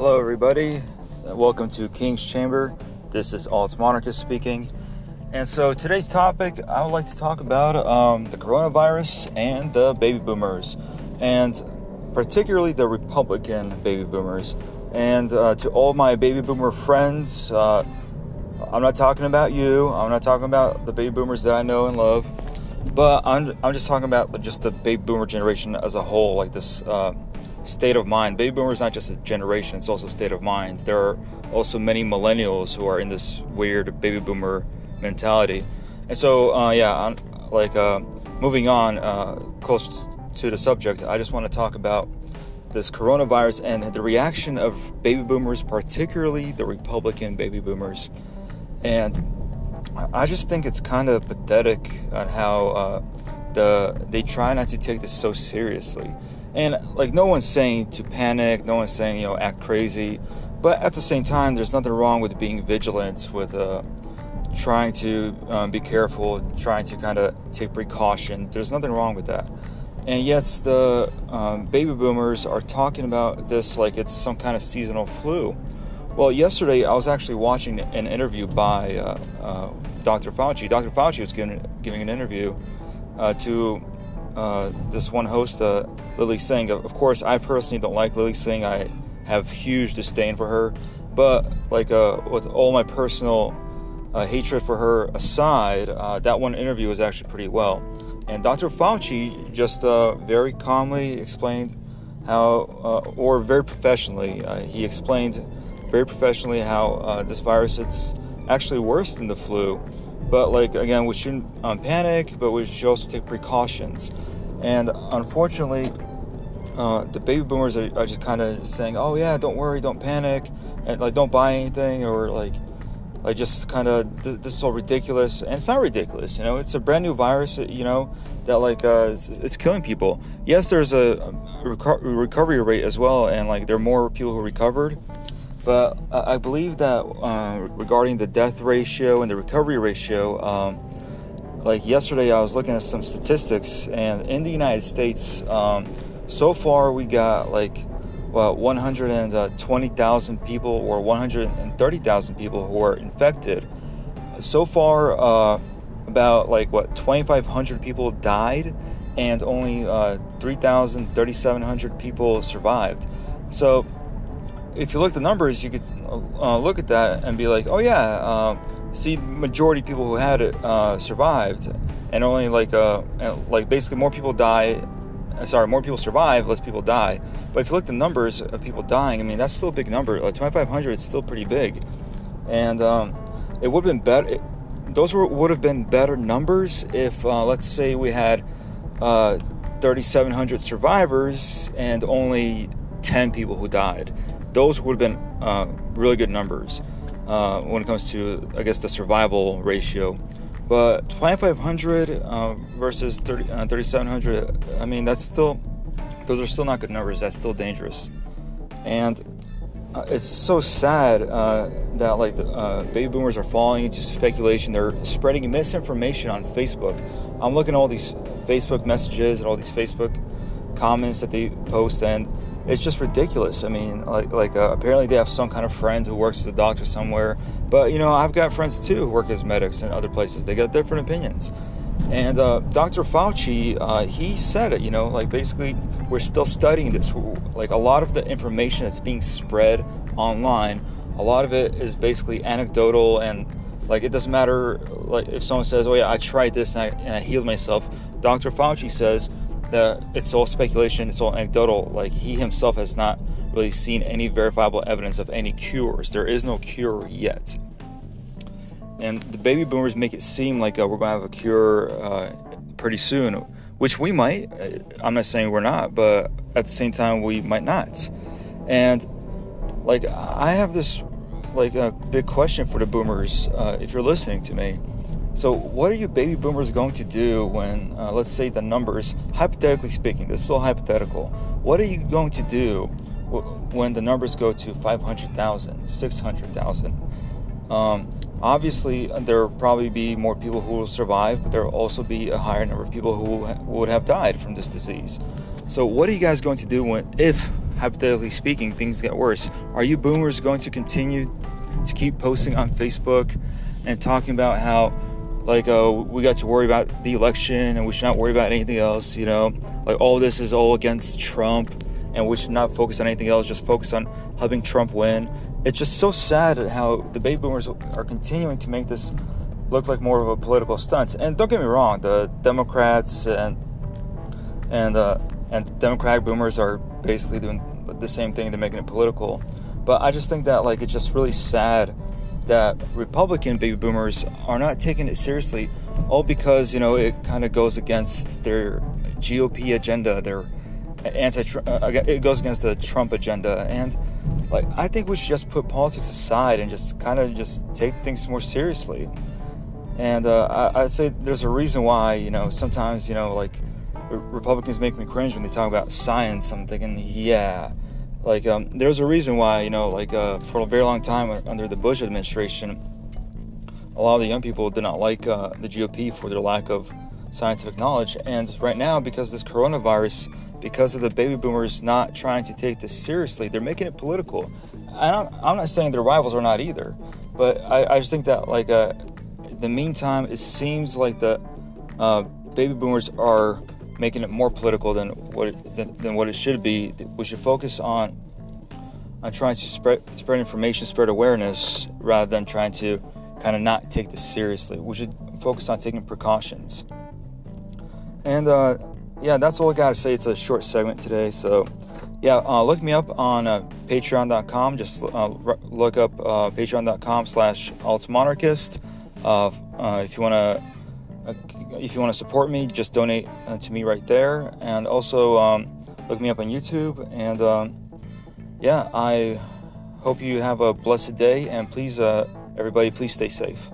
Hello, everybody. Welcome to King's Chamber. This is Alt Monarchist speaking. And so today's topic, I would like to talk about um, the coronavirus and the baby boomers, and particularly the Republican baby boomers. And uh, to all my baby boomer friends, uh, I'm not talking about you. I'm not talking about the baby boomers that I know and love, but I'm, I'm just talking about just the baby boomer generation as a whole, like this uh, state of mind. Baby boomer is not just a generation; it's also a state of mind. There are also many millennials who are in this weird baby boomer mentality. And so, uh, yeah, I'm, like uh, moving on uh, close to the subject, I just want to talk about this coronavirus and the reaction of baby boomers, particularly the Republican baby boomers. And I just think it's kind of pathetic on how uh, the they try not to take this so seriously. And like no one's saying to panic, no one's saying you know act crazy, but at the same time, there's nothing wrong with being vigilant, with uh, trying to um, be careful, trying to kind of take precautions. There's nothing wrong with that. And yet, the um, baby boomers are talking about this like it's some kind of seasonal flu. Well, yesterday I was actually watching an interview by uh, uh, Dr. Fauci. Dr. Fauci was giving, giving an interview uh, to uh, this one host, Lilly Singh. Of course, I personally don't like Lilly Singh. I have huge disdain for her. But like uh, with all my personal uh, hatred for her aside, uh, that one interview was actually pretty well. And Dr. Fauci just uh, very calmly explained how, uh, or very professionally, uh, he explained very professionally how this virus it's actually worse than the flu. But like again, we shouldn't um, panic, but we should also take precautions. And unfortunately, uh, the baby boomers are, are just kind of saying, "Oh yeah, don't worry, don't panic, and like don't buy anything," or like like just kind of th- this is all ridiculous and it's not ridiculous you know it's a brand new virus you know that like uh, it's, it's, killing people. Yes there's a, a reco- recovery rate as well and like there are more people who recovered but i believe that uh, regarding the death ratio and the recovery ratio um, like yesterday i was looking at some statistics and in the united states um, so far we got like well, 120,000 people or 130,000 people who are infected. So far, uh, about like what 2,500 people died, and only uh, 3,000, 3,700 people survived. So, if you look at the numbers, you could uh, look at that and be like, oh yeah, uh, see, majority of people who had it uh, survived, and only like uh, like basically more people die uh, sorry, more people survive, less people die. But if you look at the numbers of people dying, I mean, that's still a big number. Like 2,500 is still pretty big. And um, it would have been better, those would have been better numbers if, uh, let's say, we had uh, 3,700 survivors and only 10 people who died. Those would have been uh, really good numbers uh, when it comes to, I guess, the survival ratio. But 2500 uh, versus 30, uh, 3700, I mean, that's still, those are still not good numbers. That's still dangerous. And uh, it's so sad uh, that like the, uh, baby boomers are falling into speculation. They're spreading misinformation on Facebook. I'm looking at all these Facebook messages and all these Facebook comments that they post, and it's just ridiculous. I mean, like, like uh, apparently they have some kind of friend who works as a doctor somewhere, but you know, I've got friends too who work as medics in other places. They got different opinions. And uh, Dr. Fauci, uh, he said it, you know, like basically we're still studying this. Like a lot of the information that's being spread online, a lot of it is basically anecdotal and like it doesn't matter like if someone says, "Oh yeah, I tried this and I, and I healed myself." Dr. Fauci says, that it's all speculation, it's all anecdotal. Like he himself has not really seen any verifiable evidence of any cures. There is no cure yet. And the baby boomers make it seem like uh, we're going to have a cure uh, pretty soon, which we might. Uh, I'm not saying we're not, but at the same time, we might not. And like, I have this like a big question for the boomers. Uh, if you're listening to me, so, what are you baby boomers going to do when, uh, let's say, the numbers, hypothetically speaking, this is all hypothetical, what are you going to do when the numbers go to 500,000, 600,000? Um, obviously, there will probably be more people who will survive, but there will also be a higher number of people who would have died from this disease. So, what are you guys going to do when, if hypothetically speaking, things get worse, are you boomers going to continue to keep posting on Facebook and talking about how like uh, we got to worry about the election and we should not worry about anything else you know? Like all this is all against trump and we should not focus on anything else just focus on helping trump win. It's just so sad how the baby boomers are continuing to make this look like more of a political stunt. And don't get me wrong the democrats and and uh, and democratic boomers are basically doing the same thing. They're making it political. But i just think that like it's just really sad that Republican baby boomers are not taking it seriously, all because you know it kind of goes against their GOP agenda, their anti uh, it goes against the Trump agenda, and like I think we should just put politics aside and just kind of just take things more seriously. And uh, I, I'd say there's a reason why you know sometimes you know like Republicans make me cringe when they talk about science. I'm thinking, yeah like um, there's a reason why you know like uh, for a very long time under the bush administration a lot of the young people did not like uh, the gop for their lack of scientific knowledge. And right now because this coronavirus because of the baby boomers not trying to take this seriously they're making it political. I'm, I'm not saying their rivals are not either but i, I just think that like uh, the meantime it seems like the uh, baby boomers are making it more political than what it, than, than what it should be. We should focus on on trying to spread spread information, spread awareness, rather than trying to kind of not take this seriously. We should focus on taking precautions. And uh, yeah, that's all I gotta say. It's a short segment today, so yeah, uh, look me up on uh, Patreon.com. Just uh, look up uh, Patreon.com/slash AltMonarchist. Uh, if you want to uh, if you want to support me, just donate uh, to me right there. And also um, look me up on YouTube. And um, yeah, I hope you have a blessed day. And please, uh, everybody, please stay safe.